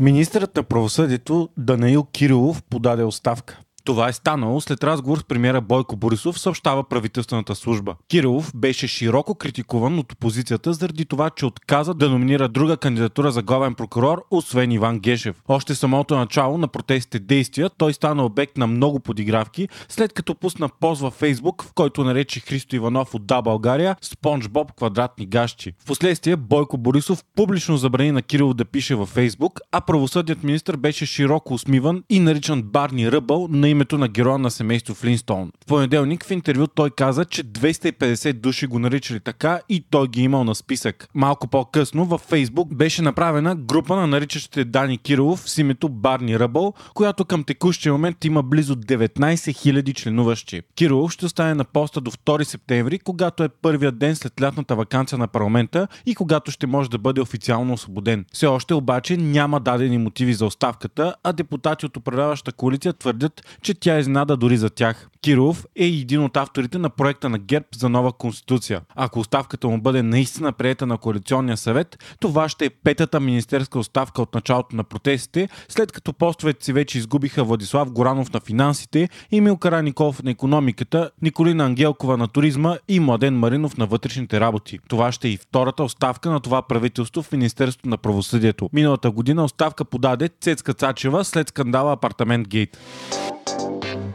Министърът на правосъдието Данаил Кирилов подаде оставка. Това е станало след разговор с премиера Бойко Борисов, съобщава правителствената служба. Кирилов беше широко критикуван от опозицията заради това, че отказа да номинира друга кандидатура за главен прокурор, освен Иван Гешев. Още самото начало на протестите действия той стана обект на много подигравки, след като пусна пост във Фейсбук, в който нарече Христо Иванов от Да България Спонж Боб квадратни гащи. Впоследствие Бойко Борисов публично забрани на Кирилов да пише във Фейсбук, а правосъдният министр беше широко усмиван и наричан Барни Ръбъл на името на героя на семейство Флинстоун. В понеделник в интервю той каза, че 250 души го наричали така и той ги имал на списък. Малко по-късно във Фейсбук беше направена група на наричащите Дани Кирилов с името Барни Ръбъл, която към текущия момент има близо 19 000 членуващи. Кирилов ще остане на поста до 2 септември, когато е първият ден след лятната вакансия на парламента и когато ще може да бъде официално освободен. Все още обаче няма дадени мотиви за оставката, а депутати от управляващата коалиция твърдят, че тя изненада дори за тях. Киров е един от авторите на проекта на ГЕРБ за нова конституция. Ако оставката му бъде наистина приета на коалиционния съвет, това ще е петата министерска оставка от началото на протестите, след като постовете си вече изгубиха Владислав Горанов на финансите, Емил Караников на економиката, Николина Ангелкова на туризма и Младен Маринов на вътрешните работи. Това ще е и втората оставка на това правителство в Министерството на правосъдието. Миналата година оставка подаде Цецка Цачева след скандала Апартамент Гейт.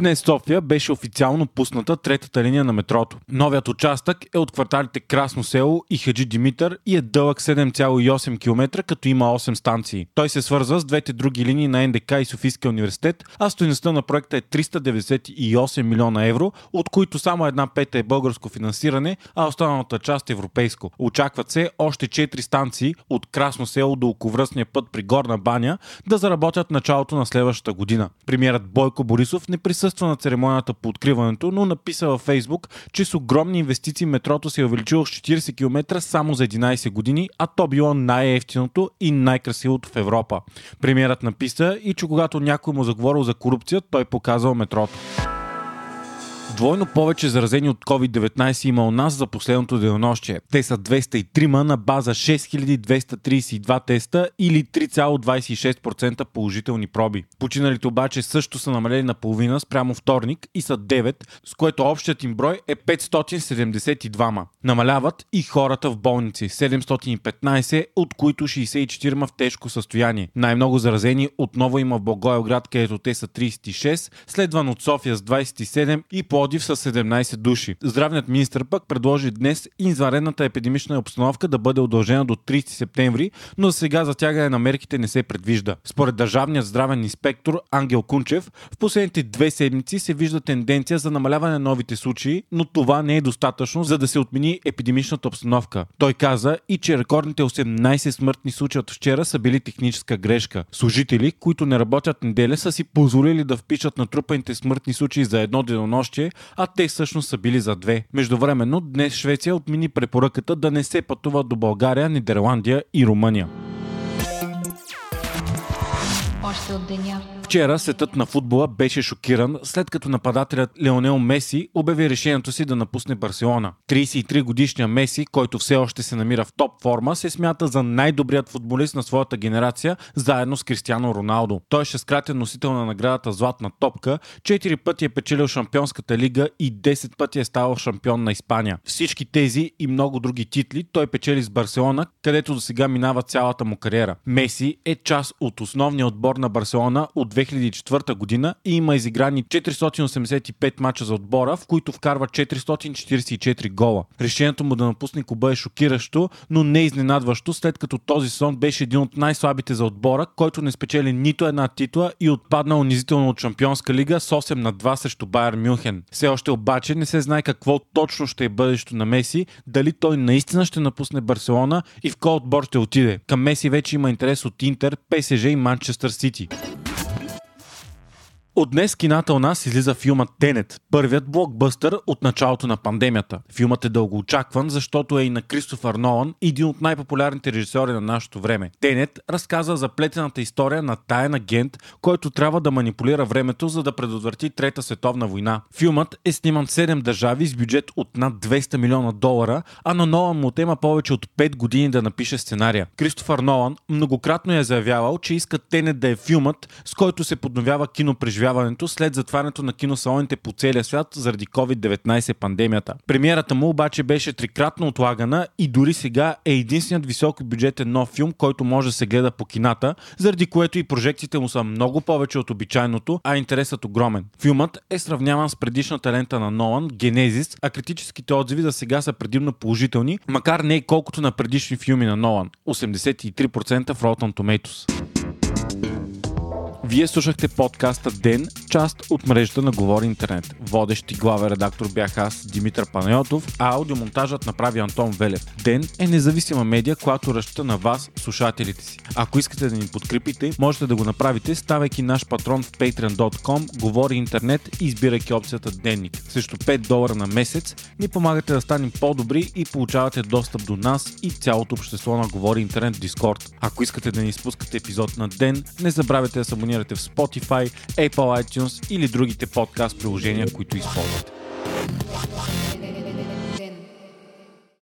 Днес София беше официално пусната третата линия на метрото. Новият участък е от кварталите Красно село и Хаджи Димитър и е дълъг 7,8 км, като има 8 станции. Той се свързва с двете други линии на НДК и Софийския университет, а стоеността на проекта е 398 милиона евро, от които само една пета е българско финансиране, а останалата част е европейско. Очакват се още 4 станции от Красно село до околовръстния път при Горна баня да заработят началото на следващата година. Премьерът Бойко Борисов не присъства присъства на церемонията по откриването, но написа във Фейсбук, че с огромни инвестиции метрото се е увеличило с 40 км само за 11 години, а то било най-ефтиното и най-красивото в Европа. Премьерът написа и че когато някой му заговорил за корупция, той показал метрото. Двойно повече заразени от COVID-19 има у нас за последното денонощие. Те са 203 на база 6232 теста или 3,26% положителни проби. Починалите обаче също са намалели на половина спрямо вторник и са 9, с което общият им брой е 572. Намаляват и хората в болници 715, от които 64 в тежко състояние. Най-много заразени отново има в Благоевград, където те са 36, следван от София с 27 и по Плодив с 17 души. Здравният министр пък предложи днес изварената епидемична обстановка да бъде удължена до 30 септември, но сега затягане на мерките не се предвижда. Според държавният здравен инспектор Ангел Кунчев, в последните две седмици се вижда тенденция за намаляване на новите случаи, но това не е достатъчно за да се отмени епидемичната обстановка. Той каза и че рекордните 18 смъртни случаи от вчера са били техническа грешка. Служители, които не работят неделя, са си позволили да впишат натрупаните смъртни случаи за едно денонощие, а те всъщност са били за две. Междувременно, днес Швеция отмени препоръката да не се пътува до България, Нидерландия и Румъния. Още от деня. Вчера светът на футбола беше шокиран, след като нападателят Леонел Меси обяви решението си да напусне Барселона. 33 годишния Меси, който все още се намира в топ форма, се смята за най-добрият футболист на своята генерация, заедно с Кристиано Роналдо. Той е шесткратен носител на наградата Златна топка, 4 пъти е печелил Шампионската лига и 10 пъти е ставал шампион на Испания. Всички тези и много други титли той печели с Барселона, където до сега минава цялата му кариера. Меси е част от основния отбор на Барселона от 2004 година и има изиграни 485 мача за отбора, в които вкарва 444 гола. Решението му да напусне клуба е шокиращо, но не изненадващо, след като този сезон беше един от най-слабите за отбора, който не спечели нито една титла и отпадна унизително от Шампионска лига с 8 на 2 срещу Байер Мюнхен. Все още обаче не се знае какво точно ще е бъдещето на Меси, дали той наистина ще напусне Барселона и в кой отбор ще отиде. Към Меси вече има интерес от Интер, ПСЖ и Манчестър Сити. City. От днес кината у нас излиза филмът Тенет, първият блокбъстър от началото на пандемията. Филмът е дълго очакван, защото е и на Кристофър Нолан, един от най-популярните режисьори на нашето време. Тенет разказва за плетената история на таен агент, който трябва да манипулира времето, за да предотврати Трета световна война. Филмът е сниман в 7 държави с бюджет от над 200 милиона долара, а на Нолан му тема повече от 5 години да напише сценария. Кристофър Нолан многократно е заявявал, че иска Тенет да е филмът, с който се подновява кинопреживяването преживяването след затварянето на киносалоните по целия свят заради COVID-19 пандемията. Премиерата му обаче беше трикратно отлагана и дори сега е единственият високо бюджетен нов филм, който може да се гледа по кината, заради което и прожекциите му са много повече от обичайното, а интересът огромен. Филмът е сравняван с предишната лента на Нолан, Генезис, а критическите отзиви за сега са предимно положителни, макар не и колкото на предишни филми на Нолан 83% в Rotten Tomatoes. Вие слушахте подкаста Ден, част от мрежата на Говори Интернет. Водещ и главен редактор бях аз, Димитър Панайотов, а аудиомонтажът направи Антон Велев. Ден е независима медия, която разчита на вас, слушателите си. Ако искате да ни подкрепите, можете да го направите, ставайки наш патрон в patreon.com, Говори Интернет и избирайки опцията Денник. Също 5 долара на месец ни помагате да станем по-добри и получавате достъп до нас и цялото общество на Говори Интернет Discord. Ако искате да ни изпускате епизод на ден, не забравяйте да се абонирате в Spotify, Apple iTunes или другите подкаст приложения, които използвате.